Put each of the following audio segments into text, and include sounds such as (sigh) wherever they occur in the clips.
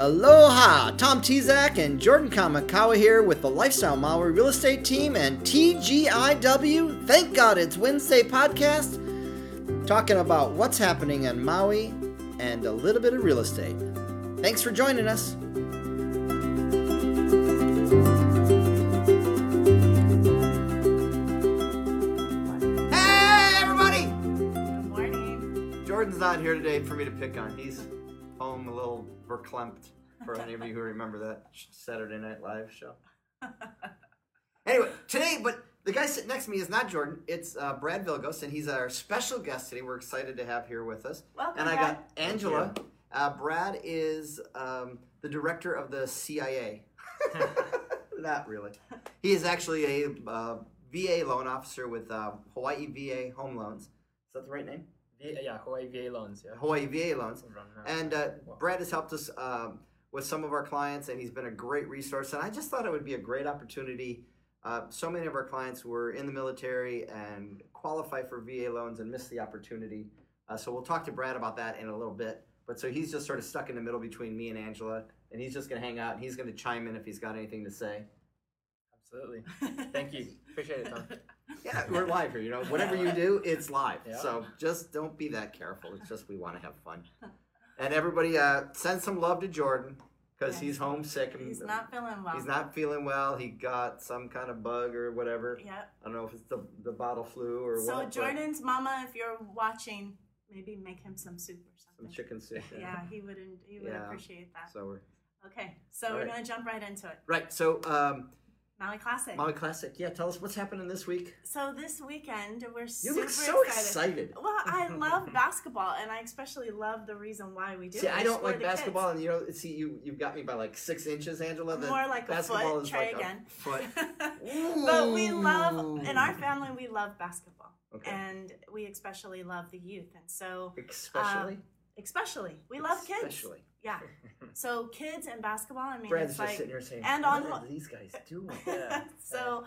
Aloha! Tom Tezak and Jordan Kamakawa here with the Lifestyle Maui Real Estate Team and TGIW. Thank God it's Wednesday podcast, talking about what's happening in Maui and a little bit of real estate. Thanks for joining us. Hey, everybody! Good morning. Jordan's not here today for me to pick on. He's home a little verklempt for any of you who remember that Saturday Night Live show. (laughs) Anyway, today, but the guy sitting next to me is not Jordan. It's uh, Brad Vilgos, and he's our special guest today. We're excited to have here with us. Welcome, And I Brad. got Angela. Uh, Brad is um, the director of the CIA. (laughs) (laughs) not really. He is actually a uh, VA loan officer with uh, Hawaii VA Home Loans. Is that the right name? V- yeah, Hawaii VA loans. Yeah. Hawaii VA Loans. And uh, Wow. Brad has helped us um, with some of our clients, and he's been a great resource. And I just thought it would be a great opportunity. Uh, so many of our clients were in the military and qualify for VA loans and missed the opportunity. Uh, so we'll talk to Brad about that in a little bit. But so he's just sort of stuck in the middle between me and Angela, and he's just going to hang out and he's going to chime in if he's got anything to say. Absolutely. Thank you. Appreciate it, Tom. (laughs) Yeah, we're live here. You know, whatever you do, it's live. Yeah. So just don't be that careful. It's just we want to have fun. And everybody, uh, send some love to Jordan because Yes. he's homesick and He's not feeling well. he's not feeling well. He got some kind of bug or whatever. Yep. I don't know if it's the the bottle flu or So what. but Jordan's mama, if you're watching, maybe make him some soup or something. some chicken soup. Yeah, he would. He would Yeah. appreciate that. So we're Okay, so All we're right. gonna jump right into it. right. So um, Maui Classic. Maui Classic. Yeah, tell us what's happening this week. So this weekend we're You super look so excited. excited. Well, I (laughs) love basketball, and I especially love the reason why we do See, it. I don't like the kids. basketball, and you know, see, you you've got me by like six inches, Angela. The More like a basketball foot. is Try like again. a foot. (laughs) but we love in our family we love basketball, Okay. and we especially love the youth, and so Especially, uh, especially we love kids. Yeah. So kids and basketball. I mean, Brad's it's just like sitting here saying, and "What on are these guys (laughs) doing?" Yeah. So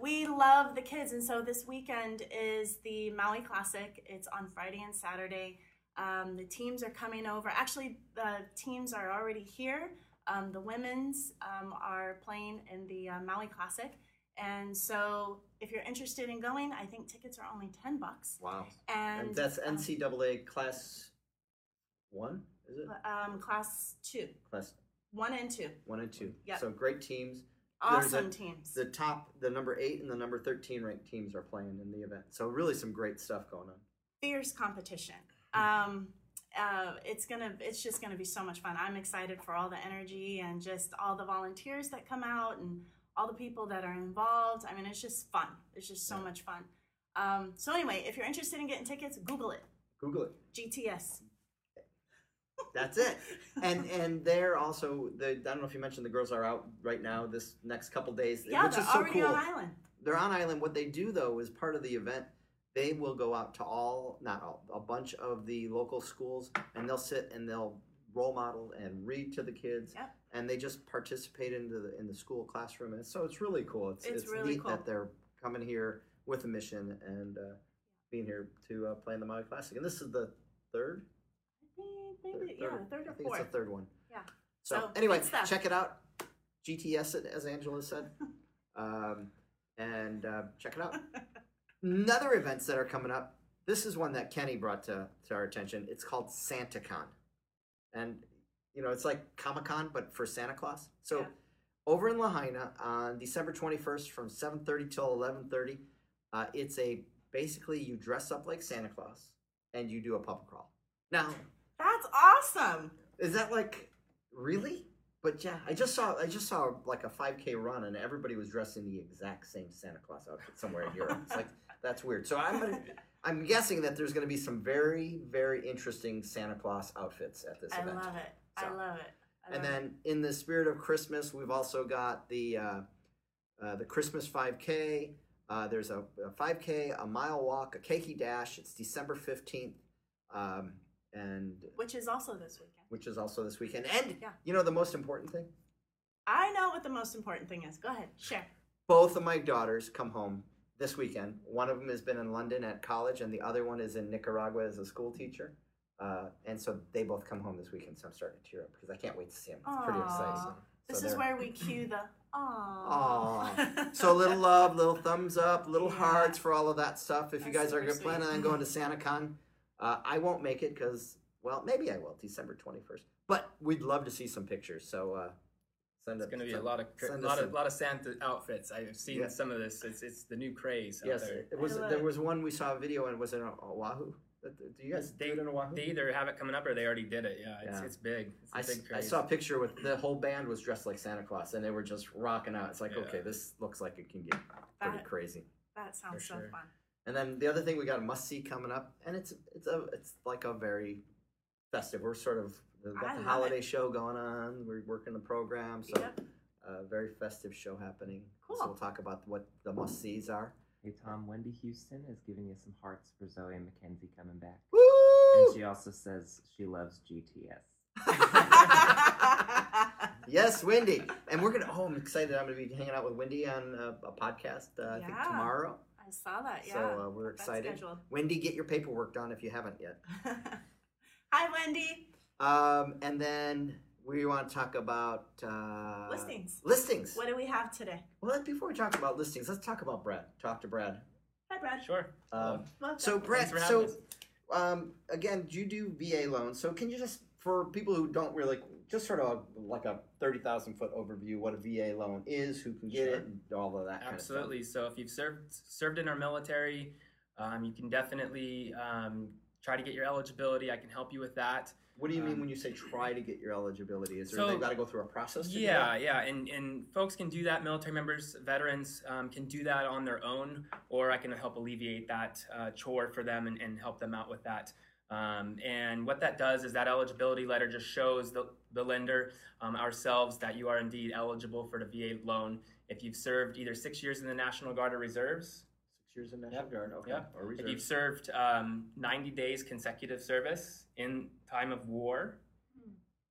we love the kids, and so this weekend is the Maui Classic. It's on Friday and Saturday. Um, the teams are coming over. Actually, the teams are already here. Um, the women's um, are playing in the uh, Maui Classic, and so if you're interested in going, I think tickets are only ten bucks. Wow. And, And that's um, NCAA class one, is it? um, class two, Class one and two, one and two. Yep. So great teams. There's a- awesome teams. The top, the number eight and the number thirteen ranked teams are playing in the event. So really, some great stuff going on. fierce competition. Um, uh, it's gonna, it's just gonna be so much fun. I'm excited for all the energy and just all the volunteers that come out and all the people that are involved. I mean, it's just fun. It's just so much fun. Um, so anyway, if you're interested in getting tickets, Google it. Google it. GTS. That's it. and and they're also the I don't know if you mentioned the girls are out right now this next couple days, Yeah, which they're is so already cool. on island. they're on island. What they do though is part of the event. They will go out to all, not all, a bunch of the local schools, and they'll sit and they'll role model and read to the kids, Yep. and they just participate into the in the school classroom. And so it's really cool. It's It's it's, really neat cool. that they're coming here with a mission and uh, being here to uh, play in the Maui Classic. And this is the third, maybe, yeah, third- third or I think fourth. it's the third one. Yeah. So, So, anyway, good stuff. check it out. GTS it as Angela said, (laughs) um, and uh, check it out. Another events that are coming up. This is one that Kenny brought to, to our attention. It's called SantaCon, and you know it's like Comic Con but for Santa Claus. So Yeah. over in Lahaina on December twenty first from seven thirty till eleven thirty, uh, it's a basically you dress up like Santa Claus and you do a pub crawl. Now That's awesome. is that like really? But yeah, I just saw I just saw like a 5K run and everybody was dressed in the exact same Santa Claus outfit somewhere in Europe. It's like (laughs) that's weird. So I'm gonna, I'm guessing that there's going to be some very very interesting Santa Claus outfits at this event. I event. love it. I love it. I And love it. then in the spirit of Christmas, we've also got the uh, uh, the Christmas 5K. Uh, there's a, a 5K, a mile walk, a keiki dash. It's December 15th, um, and which is also this weekend. which is also this weekend. And Yeah. you know the most important thing? I know what the most important thing is. Go ahead, share. Both of my daughters come home this weekend. One of them has been in London at college, and the other one is in Nicaragua as a school teacher. Uh, and so they both come home this weekend, so I'm starting to tear up because I can't wait to see them. It's pretty Aw. exciting. This is they're- where we cue the (clears throat) aw. So a little love, little thumbs up, little (laughs) Yeah. hearts for all of that stuff. If you That's guys are super planning sweet. on going to (laughs) SantaCon, uh, I won't make it because, well, maybe I will, December 21st. But we'd love to see some pictures. So uh, send It's going to be a lot of cra- lot of a- lot of Santa outfits. I've seen Yeah. some of this. It's it's the new craze out Yes, there. it was. There was one we saw a video and was it on Oahu? Do you guys They- do it in Oahu? They either have it coming up or they already did it. Yeah, it's Yeah. it's big. It's a I, big s- I craze. saw a picture with the whole band was dressed like Santa Claus and they were just rocking out. It's like, Yeah. okay, this looks like it can get pretty That- crazy. that sounds so sure. fun. And then the other thing we got a must see coming up, and it's it's a it's like a very festive. We're sort of we've I got the holiday it. show going on. We're working the program, so Yep. a very festive show happening. So Cool. we'll talk about what the must sees are. Hey Tom, Wendy Houston is giving you some hearts for Zoe and Mackenzie coming back. Woo! And she also says she loves GTS. (laughs) yes, Wendy, and we're gonna. Oh, I'm excited. I'm gonna be hanging out with Wendy on uh, a podcast. Uh, I think Yeah. tomorrow. I saw that. Yeah. So uh, we're That's excited. scheduled. Wendy, get your paperwork done if you haven't yet. (laughs) Hi, Wendy. Um, and then we want to talk about uh, Listings. Listings. What do we have today? Well, before we talk about listings, let's talk about Brad. Talk to Brad. Hi, Brad. Sure. Um, so, Brad, so having us. um, again, you do VA loans. So, can you just, for people who don't really, just sort of like a thirty thousand foot overview, what a VA loan is, who can get Sure. it, and all of that Absolutely. So if you've served served in our military, um, you can definitely um, try to get your eligibility. I can help you with that. kind of. What do you mean Um, when you say try to get your eligibility? Is there so- they've got to go through a process? To Yeah, yeah, and and folks can do that. Military members, veterans um, can do that on their own, or I can help alleviate that uh, chore for them and, and help them out with that. Um, and what that does is that eligibility letter just shows the, the lender, um, ourselves, that you are indeed eligible for the VA loan if you've served either six years in the National Guard or Reserves, Six years in the National Yep. Guard. Okay. Yep. Or if you've served um, 90 days consecutive service in time of war,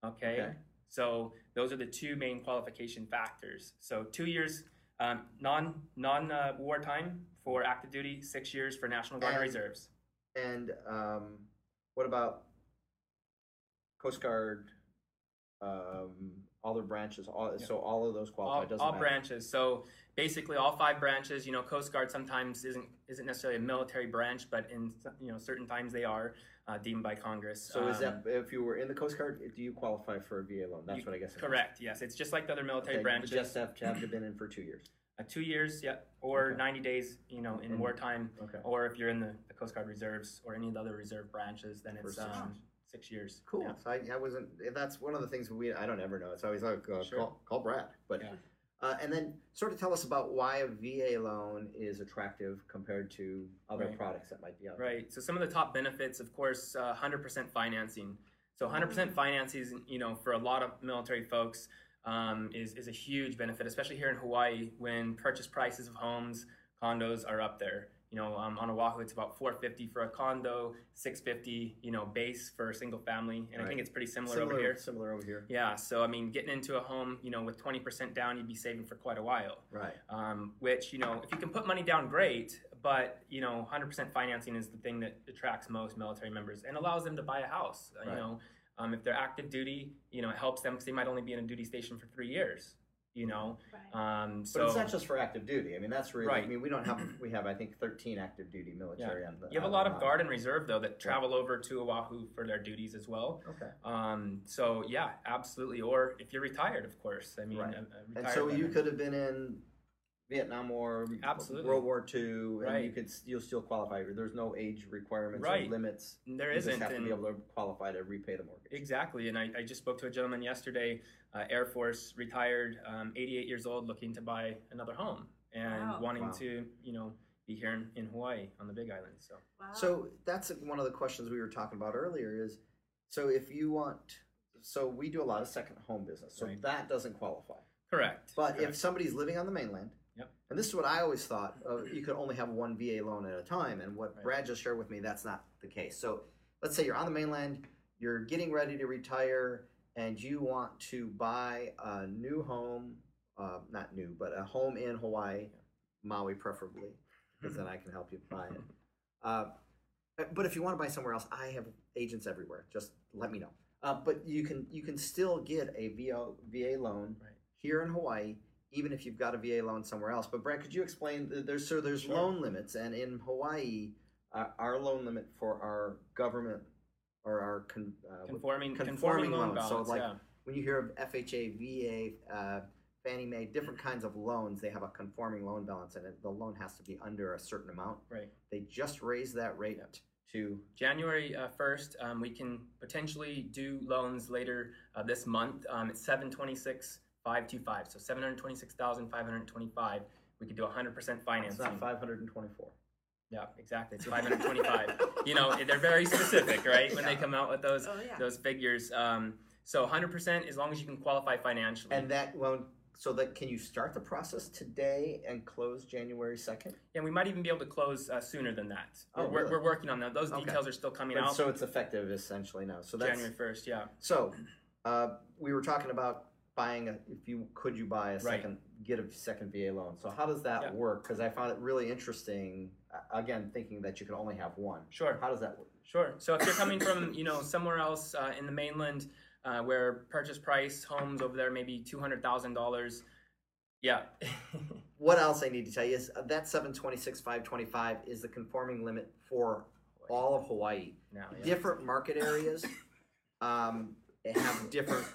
okay? Okay. So those are the two main qualification factors. So two years um, non non uh, wartime for active duty, six years for National Guard and And- Reserves. And um, what about Coast Guard? Um, all their branches, all Yeah. so all of those qualify. All, doesn't all branches. So basically, all five branches. You know, Coast Guard sometimes isn't isn't necessarily a military branch, but in you know certain times they are uh, deemed by Congress. So is Um, that if you were in the Coast Guard, do you qualify for a VA loan? That's You- what I guess. is. correct? Yes, it's just like the other military Okay, branches. Just have to have been in for two years. Uh, two years, yeah, or Okay. 90 days, you know, in And- wartime, Okay. or if you're in the, the Coast Guard Reserves or any of the other reserve branches, then it's six um, years. six years. Cool. Yeah. So I, I wasn't. That's one of the things we. I don't ever know. It's always like uh, Sure. call, call Brad. But Yeah. uh, and then sort of tell us about why a VA loan is attractive compared to other Right. products that might be out there. Right. So some of the top benefits, of course, uh, 100% financing. So 100% financing, you know, for a lot of military folks, um, is is a huge benefit, especially here in Hawaii when purchase prices of homes, condos are up there. You know, um, on Oahu, it's about 450 for a condo, 650, you know, base for a single family, and I think it's pretty similar, Similar over here. Similar over here. Yeah. So I mean, getting into a home, you know, with 20% down, you'd be saving for quite a while. Right. um, which you know if you can put money down great but you know 100% financing is the thing that attracts most military members and allows them to buy a house uh, you know um, if they're active duty you know it helps them because they might only be in a duty station for three years you know Right. um, But it's not just for active duty. I mean, that's really. I mean, we don't have. (clears throat) We have, I think, thirteen active duty military on the. you have a lot of guard and reserve though that travel over to oahu for their duties as well Okay. um, so yeah absolutely or if you're retired of course i mean Right. a- a And retired so you could have been in Vietnam War, Absolutely. World War II, and Right. you could you'll still qualify. There's no age requirements Right. or limits. there you isn't just have to be able to qualify to repay the mortgage. Exactly, and I, I just spoke to a gentleman yesterday, uh, Air Force, retired, um, 88 years old, looking to buy another home and Wow. wanting Wow. to, you know, be here in, in Hawaii on the Big Island. So Wow. So that's one of the questions we were talking about earlier. Is so if you want, so we do a lot of second home business, so Right. that doesn't qualify. correct. But if somebody's living on the mainland, Yep. And this is what I always thought, you could only have one VA loan at a time. And what Right. Brad just shared with me, that's not the case. So let's say you're on the mainland, you're getting ready to retire, and you want to buy a new home, uh, not new, but a home in Hawaii, Maui preferably, because then I can help you buy it. Uh, (laughs) Uh, But if you want to buy somewhere else, I have agents everywhere. Just let me know. Uh, but you can you can still get a VO, VA loan Right. here in Hawaii, even if you've got a VA loan somewhere else. But Brad, could you explain? There's so there's Sure. loan limits, and in Hawaii, uh, our loan limit for our government or our con, uh, Conforming, Conforming conforming loan loans, so like- yeah. when you hear of FHA, VA, uh, Fannie Mae, different kinds of loans, they have a conforming loan balance, and the loan has to be under a certain amount. Right. They just raised that rate Yep. to January uh, 1st, um, we can potentially do loans later uh, this month. Um, it's 726,525. So 726,525. We could do 100% it's financing. not five hundred and twenty-four. Yeah, exactly. It's 525. (laughs) you know, they're very specific, right? When they come out with those Oh yeah. those figures. Um, so 100% as long as you can qualify financially. And that loan, so that can you start the process today and close January second? Yeah, we might even be able to close uh, sooner than that. Oh, we're, really? we're working on that. Those Okay. details are still coming out. So it's effective essentially now. So that's January 1st, yeah. so. Uh, we were talking about buying a. If you could you buy a Right. second, get a second VA loan. So how does that Yeah. work? Because I found it really interesting. Again, thinking that you can only have one. Sure. How does that work? Sure. So if you're coming from, you know, somewhere else uh, in the mainland, uh, where purchase price homes over there maybe two hundred thousand dollars, yeah, (laughs) What else I need to tell you is uh, that seven twenty six five twenty five is the conforming limit for all of Hawaii. now yeah. Different market areas um, have different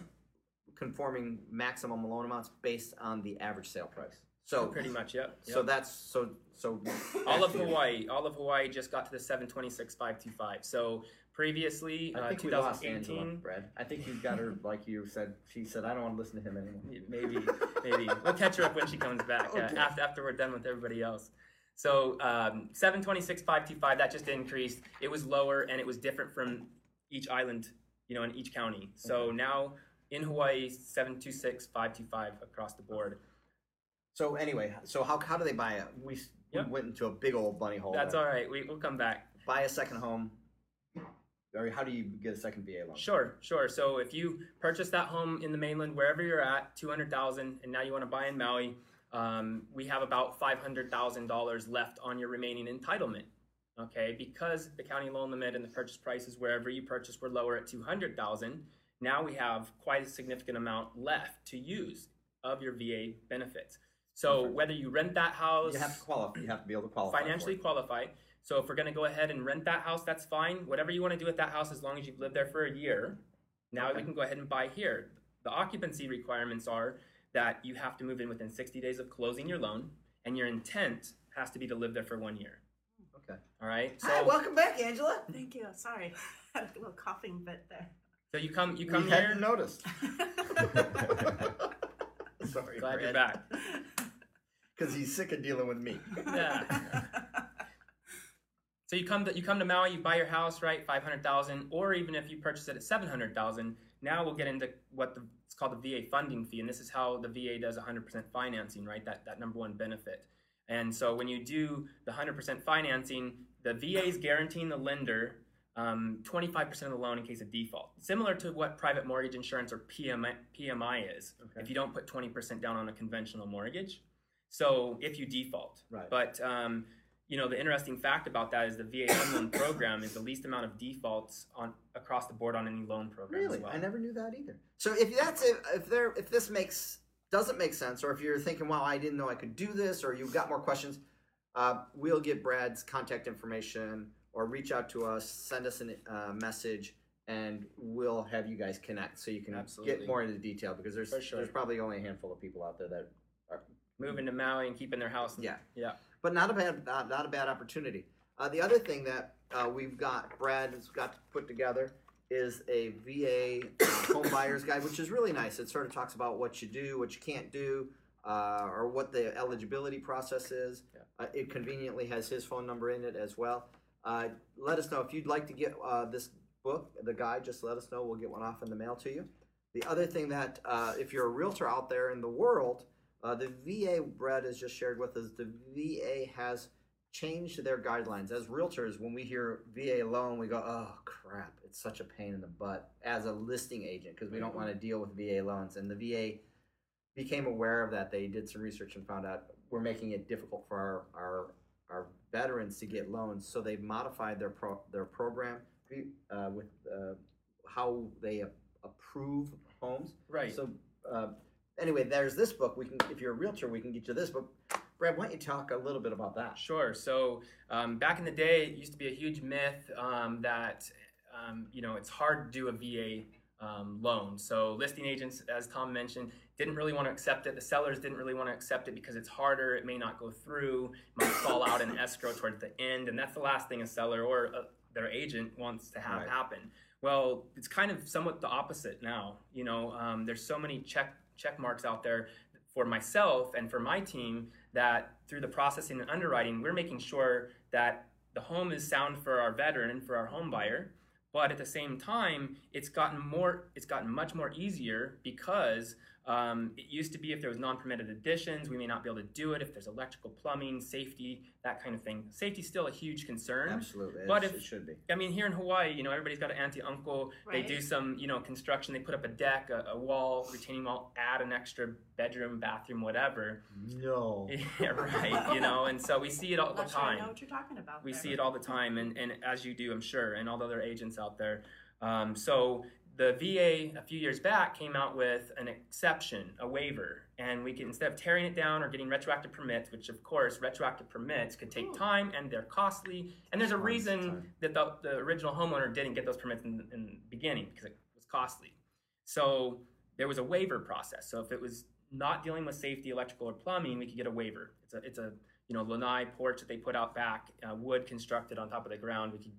conforming maximum loan amounts based on the average sale price. So pretty much, yep. so yep. that's so so all of back to you. Hawaii, all of Hawaii just got to the seven twenty six five two five. So previously, I uh, think we lost Angela, Brad. I think you got her like you said. She said, "I don't want to listen to him anymore." maybe, maybe we'll catch her up when she comes back (laughs) uh, after after we're done with everybody else. So um, seven twenty six five two five that just increased. It was lower and it was different from each island, you know, in each county. So now in Hawaii, seven two six five two five across the board. So anyway, so how how do they buy it? We, s- we went into a big old bunny hole. That's there. all right. We, we'll come back. Buy a second home. Or how do you get a second VA loan? Sure, sure. So if you purchase that home in the mainland, wherever you're at, two hundred thousand, and now you want to buy in Maui, um, we have about five hundred thousand dollars left on your remaining entitlement. Okay, because the county loan limit and the purchase prices wherever you purchase were lower at two hundred thousand. Now we have quite a significant amount left to use of your VA benefits. So Perfect. whether you rent that house, You have to qualify. You have to be able to qualify. financially it. qualify. So if we're going to go ahead and rent that house, that's fine. Whatever you want to do with that house, as long as you've lived there for a year, now Okay. we can go ahead and buy here. The occupancy requirements are that you have to move in within 60 days of closing your loan, and your intent has to be to live there for one year. Okay. All right. So Hi, welcome back, Angela. Thank you. Sorry, (laughs) had a little coughing bit there. So you come you come we here. hadn't noticed. (laughs) Sorry, Glad you're back. (laughs) Because he's sick of dealing with me. Yeah. (laughs) So you come to you come to Maui, you buy your house, right, five hundred thousand, or even if you purchase it at seven hundred thousand. Now we'll get into what the, it's called the VA funding fee, and this is how the VA does hundred percent financing, right? That that number one benefit. And so when you do the hundred percent financing, the VA is guaranteeing the lender um, 25% of the loan in case of default, similar to what private mortgage insurance or PMI, PMI is. Okay. If you don't put 20% down on a conventional mortgage, so if you default, Right. but um, you know the interesting fact about that is the VA loan program is the least amount of defaults on across the board on any loan program Really, as well. I never knew that either. So if that's if, if there if this makes doesn't make sense, or if you're thinking, "Wow, I didn't know I could do this," or you've got more questions, uh, we'll get Brad's contact information, or reach out to us, send us a uh, message, and we'll have you guys connect so you can Absolutely. get more into detail because there's sure. there's probably only a handful of people out there that are Moving to Maui and keeping their house. Yeah. yeah. but not a bad not, not a bad opportunity. Uh, the other thing that uh, we've got Brad has got put together is a VA uh, home buyer's guide, which is really nice. It sort of talks about what you do, what you can't do, uh, or what the eligibility process is. Yeah. Uh, it conveniently has his phone number in it as well. Uh, let us know if you'd like to get uh, this book, the guide. Just let us know. We'll get one off in the mail to you. The other thing that, uh, if you're a realtor out there in the world, uh, the VA, Brad has just shared with us, the VA has changed their guidelines. As realtors, when we hear VA loan, we go, oh crap, it's such a pain in the butt as a listing agent because we don't want to deal with VA loans. And the VA became aware of that. They did some research and found out we're making it difficult for our, our, our veterans to get loans, so they've modified their pro, their program uh, with uh, how they a- approve homes. Right. So uh, anyway, there's this book. We can, if you're a realtor, we can get you this book. Brad, why don't you talk a little bit about that? Sure. So um, back in the day, it used to be a huge myth um, that um, you know it's hard to do a VA um, loan. So listing agents, as Tom mentioned, didn't really want to accept it. The sellers didn't really want to accept it because it's harder. It may not go through. Might fall out in escrow towards the end, and that's the last thing a seller or uh their agent wants to have Right. happen. Well, it's kind of somewhat the opposite now. You know, um, there's so many check check marks out there for myself and for my team that through the processing and underwriting, we're making sure that the home is sound for our veteran and for our home buyer. But at the same time, it's gotten more, it's gotten much more easier because um, it used to be if there was non-permitted additions, we may not be able to do it. If there's electrical, plumbing, safety, that kind of thing. Safety's still a huge concern. Absolutely, But if- it should be. I mean, here in Hawaii, you know, everybody's got an auntie, uncle. They do some, you know, construction. They put up a deck, a, a wall, retaining wall, add an extra bedroom, bathroom, whatever. No. (laughs) yeah, right. You know, and so we see it all the Not sure I know time. what you're talking about. We there. see it all the time, and, and as you do, I'm sure, and all the other agents out there. Um, so the VA a few years back came out with an exception, a waiver, and we can instead of tearing it down or getting retroactive permits, which of course retroactive permits could take time and they're costly, and there's a reason that the, the original homeowner didn't get those permits in, in the beginning because it was costly. So there was a waiver process. So if it was not dealing with safety, electrical, or plumbing, we could get a waiver. It's a it's a you know lanai porch that they put out back, uh, wood constructed on top of the ground. We could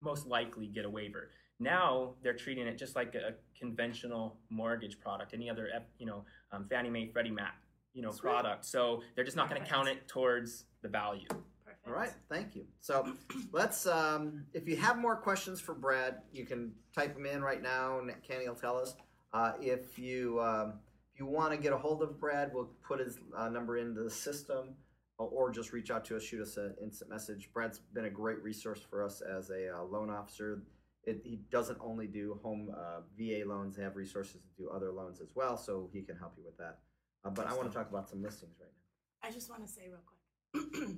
most likely get a waiver. Now they're treating it just like a conventional mortgage product, any other you know um, Fannie Mae, Freddie Mac you know Sweet. product. So they're just not going to count it towards the value. Perfect. All right, thank you. So let's, um, if you have more questions for Brad, you can type them in right now, and Kenny will tell us. Uh, if you um, if you want to get a hold of Brad, we'll put his uh, number into the system, or, or just reach out to us, shoot us an instant message. Brad's been a great resource for us as a uh, loan officer. It, he doesn't only do home uh, VA loans; they have resources to do other loans as well, so he can help you with that. Uh, but I want to talk about some listings right now. I just want to say real quick.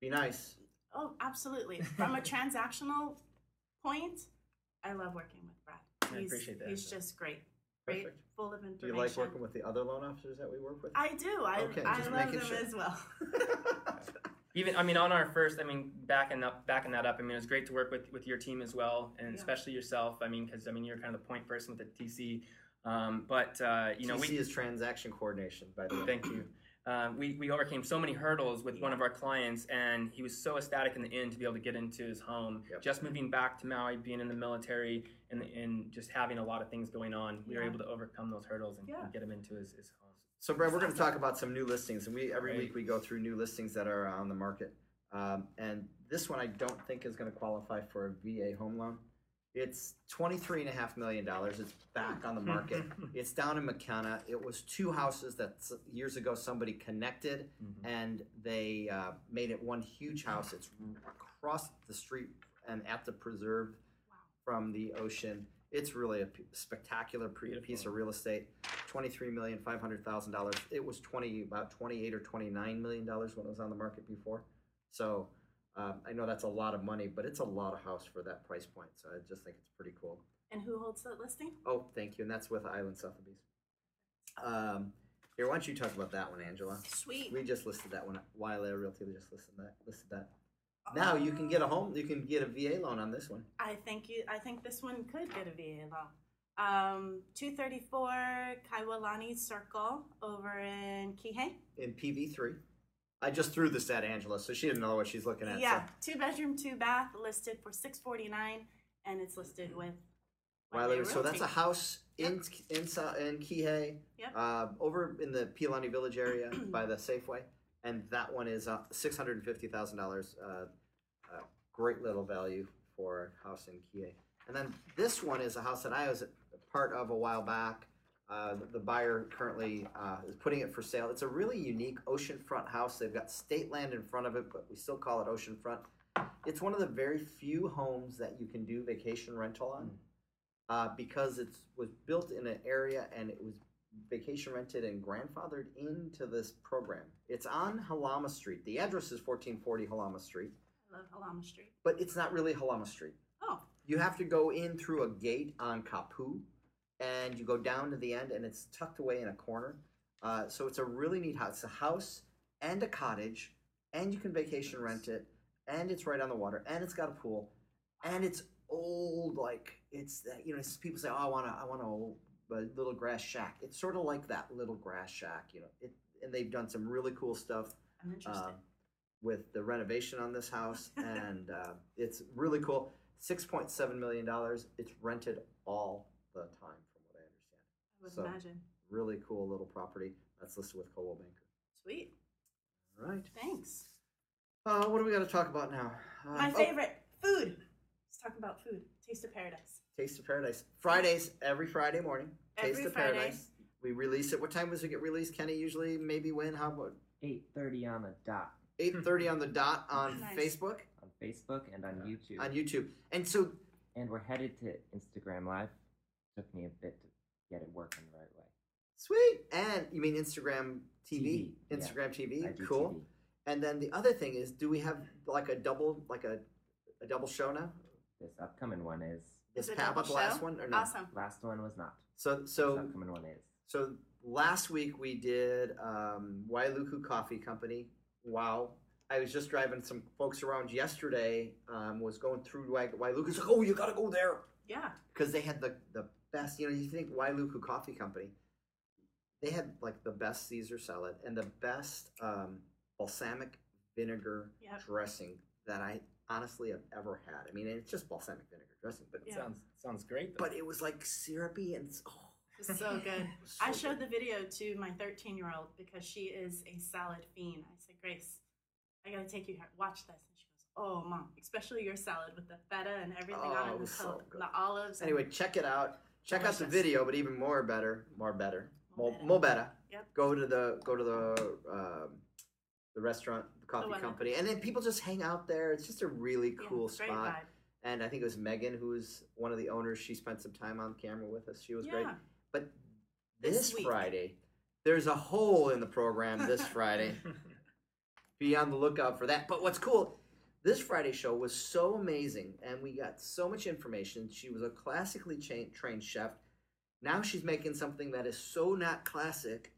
Be nice. oh, absolutely. From a (laughs) transactional point, I love working with Brad. I He's, appreciate that, He's just great. Great, Perfect. full of information. Do information. you like working with the other loan officers that we work with? I do. I, Okay, I just love making them sure. as well. (laughs) (laughs) Even I mean on our first, I mean backing up backing that up. I mean it was great to work with with your team as well, and Yeah. especially yourself. I mean because I mean you're kind of the point person with the TC. Um, but uh, you know TC we is transaction coordination, by the way. thank you. Uh, we, we overcame so many hurdles with one of our clients, and he was so ecstatic in the end to be able to get into his home. Yep. Just moving back to Maui, being in the military, and, and just having a lot of things going on, we were able to overcome those hurdles and, Yeah. and get him into his, his home. So, Brad, we're going to talk about some new listings, and we every Right. week we go through new listings that are on the market. Um, and this one I don't think is going to qualify for a VA home loan. It's twenty-three and a half million dollars. It's back on the market. (laughs) it's down in Makena. It was two houses that s- years ago somebody connected, Mhm. and they uh, made it one huge house. It's across the street and at the preserve from the ocean. It's really a p- spectacular pre- piece of real estate. Twenty-three million five hundred thousand dollars. It was twenty about twenty-eight or twenty-nine million dollars when it was on the market before. So um, I know that's a lot of money, but it's a lot of house for that price point. So I just think it's pretty cool. and who holds that listing? Oh, thank you, and that's with Island Sotheby's. Um, here, why don't you talk about that one, Angela? Sweet. We just listed that one. Wiley Realty just listed that. Listed that. Now you can get a home. You can get a VA loan on this one. I think you. I think this one could get a VA loan. Um, 234 Kaiwalani Circle over in Kihei. in PV three. I just threw this at Angela, so she didn't know what she's looking at. Yeah, two bedroom, two bath, listed for 649, and it's listed with. So, Wiley, Wiley so that's a house in in in Kihei, Yep. uh, over in the Piilani Village area (clears throat) by the Safeway, and that one is uh, six hundred and fifty thousand dollars. Uh, uh, great little value for a house in Kihei. And then this one is a house that I was part of a while back. Uh, the- the buyer currently uh, is putting it for sale. It's a really unique oceanfront house. They've got state land in front of it, but we still call it oceanfront. It's one of the very few homes that you can do vacation rental on uh, because it was built in an area and it was vacation rented and grandfathered into this program. It's on Halama Street. The address is 1440 Halama Street, I love Halama Street. but it's not really Halama Street. Oh, You have to go in through a gate on Kapu, and you go down to the end, and it's tucked away in a corner. Uh, so it's a really neat house. It's a house and a cottage, and you can vacation rent it, and it's right on the water, and it's got a pool, and it's old. Like it's you know, it's- people say, "Oh, I want to, I want a, a little grass shack." It's sort of like that little grass shack, you know. It and they've done some really cool stuff I'm interested. um, with the renovation on this house, (laughs) and uh, it's really cool. Six point seven million dollars. It's rented all the time, from what I understand. I would so- imagine. Really cool little property that's listed with Coldwell Banker. Sweet. All right. Thanks. Uh, what do we got to talk about now? Uh, My oh, favorite food. Let's talk about food. Taste of Paradise. Taste of Paradise. Fridays, every Friday morning. Every Taste of Friday. Paradise. We release it. What time does it get released, Kenny? Usually, maybe when? How about Eight thirty on the dot eight thirty on the dot on (laughs) Nice. Facebook, on Facebook and on YouTube. on YouTube, and so and we're headed to Instagram Live. Took me a bit to get it working the right way. sweet. And you mean Instagram TV? TV, yeah. Instagram TV. I cool. TV. And then the other thing is, do we have like a double, like a, a double show now? This upcoming one is. Is Is it Pat about the last one or no? Awesome. Last one was not. So this so upcoming one is. so last week we did um, Wailuku Coffee Company. Wow. I was just driving some folks around yesterday. Um, was going through Wai- Wailuku. It's like, oh, you got to go there Yeah. because they had the the best. You know, you think Wailuku Coffee Company. They had like the best Caesar salad and the best um, balsamic vinegar Yep. dressing that I honestly have ever had. I mean, it's just balsamic vinegar dressing, but Yeah. Sounds sounds great. though. but it was like syrupy and oh, It was so good. was (laughs) so I good. showed the video to my 13 year old because she is a salad fiend. I said, Grace, I gotta take you here. Watch this. And she goes, Oh, mom, especially your salad with the feta and everything on Oh, on it, the, so col- the olives. Anyway, check it out. Check out the video, but even more better, more better, more, more better. Yep. Go to the go to the um, the restaurant, the coffee that- company, and then people just hang out there. It's just a really Yeah, cool great spot. vibe. And I think it was Megan who was one of the owners. She spent some time on camera with us. She was yeah. great. But This this. Friday, there's a hole in the program this Friday. (laughs) Be on the lookout for that. But what's cool, this Friday show was so amazing, and we got so much information. She was a classically cha- trained chef. Now she's making something that is so not classic,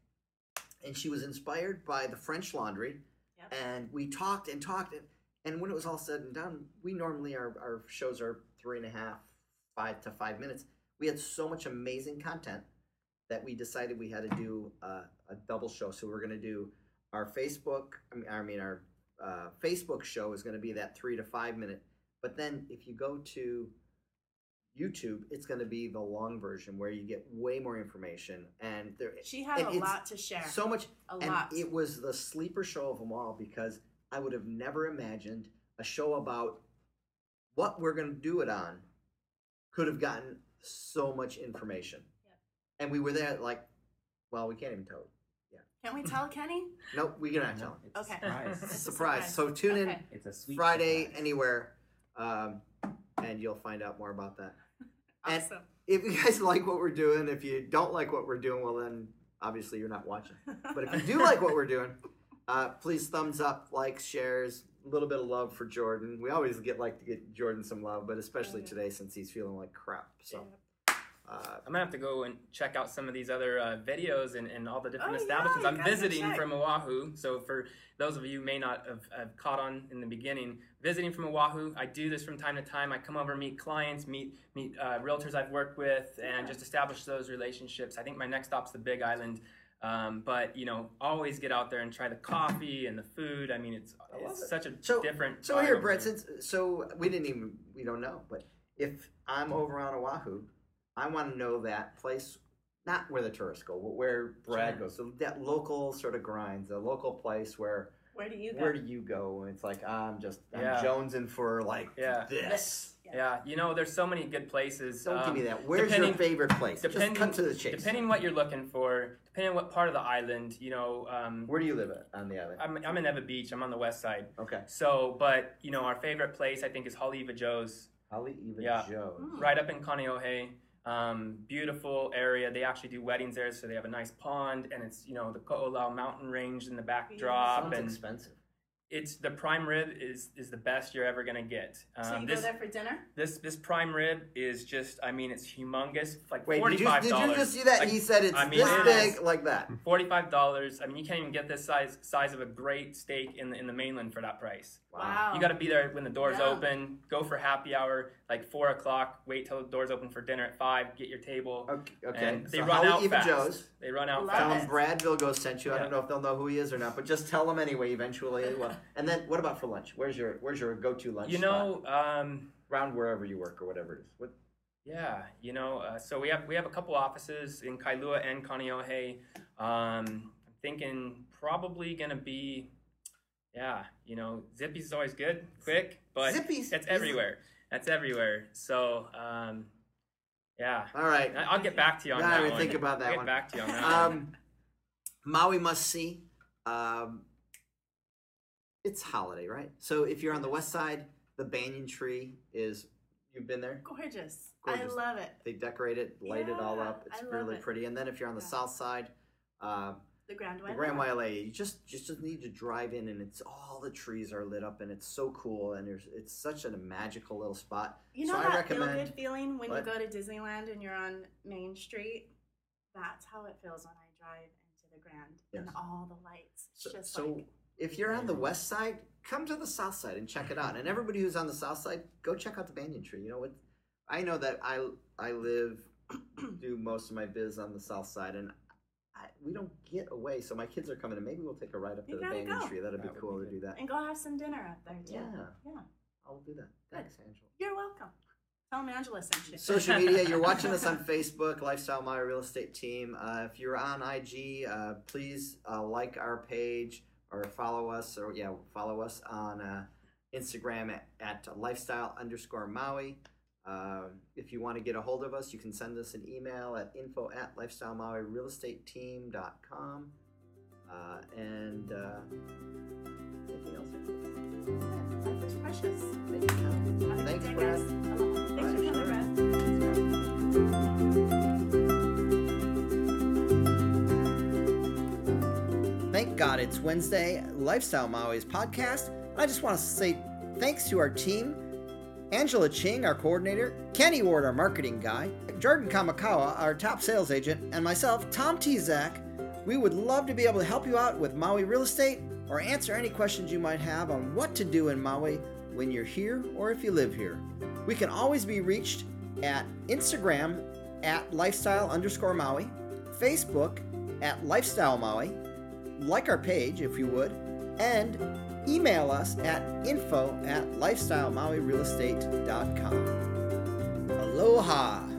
and she was inspired by the French Laundry. Yep. And we talked and talked, and, and when it was all said and done, we normally our, our shows are three and a half, five to five minutes. We had so much amazing content that we decided we had to do uh, a double show. So we're going to do our Facebook. I mean, I mean our uh, Facebook show is going to be that three to five minute. But then if you go to YouTube, it's going to be the long version where you get way more information and there She had a lot to share. so much. a and lot. it was the sleeper show of them all because I would have never imagined a show about what we're going to do it on could have gotten so much information. Yep. And we were there like, well, we can't even tell. Can we tell Kenny? Nope, we cannot No, tell. it's a Okay. surprise. It's a Surprise. surprise. So tune in Okay. It's a sweet Friday surprise. anywhere, um, and you'll find out more about that. (laughs) And- Awesome. If you guys (laughs) like what we're doing, if you don't like what we're doing, well then obviously you're not watching. But if you do like what we're doing, (laughs) uh, please thumbs up, likes, shares, a little bit of love for Jordan. We always get like to get Jordan some love, but especially Yeah. today since he's feeling like crap. So Yeah. Uh, I'm gonna have to go and check out some of these other uh, videos and, and all the different Oh, establishments. you I'm visiting from Oahu, so for those of you who may not have, have caught on in the beginning, visiting from Oahu, I do this from time to time. I come over, meet clients, meet meet uh, realtors I've worked with, and Yeah. just establish those relationships. I think my next stop's the Big Island. Um, but you know, always get out there and try the coffee and the food. I mean, it's, I it's it. such a So- different. so here, over Brett, since so we didn't even we don't know, but if I'm over on Oahu, I want to know that place. Not where the tourists go, but where Brad Sure. goes. So that local sort of grinds, a local place where Where do you go? where do you go? And it's like I'm just I'm Yeah. jonesing for like Yeah. this. Yeah. Yeah, you know, there's so many good places. Don't give um, me that. Where's your favorite place? Just depending- cut to the chase. Depending what you're looking for, depending on what part of the island, you know, um, Where do you live at on the island? I'm, I'm in Ewa Beach. I'm on the west side. Okay. So, but you know, our favorite place I think is Haleiwa Joe's, Haleiwa Yeah. Joe. Mm. right up in Kaneohe. Um, beautiful area. They actually do weddings there, so they have a nice pond, and it's you know the Ko'olau mountain range in the backdrop, Sounds and expensive. it's the prime rib is is the best you're ever gonna get. So you Um, go this there for dinner? this this prime rib is just I mean it's humongous, like Wait, forty did you, did you just see that? Like, he said it's I mean, this it big, like that. Forty-five dollars. I mean, you can't even get this size size of a great steak in the in the mainland for that price. Wow. You got to be there when the doors Yeah. open. Go for happy hour, like four o'clock. Wait till the doors open for dinner at five. Get your table. Okay, okay. And they so run Haleiwa Even fast. Joe's. They run out Love Tell fast. them Brad Vilgo sent you. I don't know if they'll know who he is or not, but just tell them anyway. Eventually, (laughs) well, and then what about for lunch? Where's your Where's your go to lunch? You know, um, around wherever you work or whatever it is. What? yeah, you know. Uh, so we have we have a couple offices in Kailua and Kaneohe. Um, I'm thinking probably gonna be, yeah, you know, Zippy's is always good, quick, but Zippy's. It's everywhere. That's everywhere. So, um, yeah, All right. I- I'll get back to you on Yeah, I that would one. think about that I'll get one. back to you on that. one. Um, Maui must see. Um, it's holiday, right? So if you're on the west side, the banyan tree is. You've been there. Gorgeous. Gorgeous. I love it. They decorate it, light it all up. It's I love really it. pretty. And then if you're on the Yeah. south side, uh, The Grand the Wailea. Grand Wailea, you just just just need to drive in, and it's all the trees are lit up, and it's so cool, and there's it's such a magical little spot. You know I that feel good feeling when What? you go to Disneyland and you're on Main Street? That's how it feels when I drive into the Grand and all the lights. It's So, just so like if you're on the west side, come to the south side and check it out. And everybody who's on the south side, go check out the banyan tree. You know what? I know that I I live (clears throat) do most of my biz on the south side, and I, we don't get away. So my kids are coming, and maybe we'll take a ride up to You the gotta banyan go. tree. That'd be That would cool be to do that. and go have some dinner up there too. Yeah, Yeah. I'll do that. Thanks, Angela. You're welcome. Tell them Angela sent you. Social media, you're (laughs) watching us on Facebook, Lifestyle Maui Real Estate Team. Uh, if you're on IG, uh, please uh, like our page or follow us, or yeah, follow us on uh, Instagram at, at lifestyle underscore Maui. Uh, if you want to get a hold of us, you can send us an email at info at lifestylemauirealestateteam.com. Uh, and uh, anything else? Life is precious. Thank you. Have Thanks, Brad. Thanks for coming. Brad. Thank God it's Wednesday, Lifestyle Maui's podcast. I just want to say thanks to our team Angela Ching, our coordinator, Kenny Ward, our marketing guy, Jordan Kamakawa, our top sales agent, and myself, Tom Tezak. We would love to be able to help you out with Maui real estate or answer any questions you might have on what to do in Maui when you're here or if you live here. We can always be reached at Instagram at lifestyle underscore Maui, Facebook at lifestyle Maui, like our page if you would, and email us at info at lifestylemauirealestate.com. Aloha!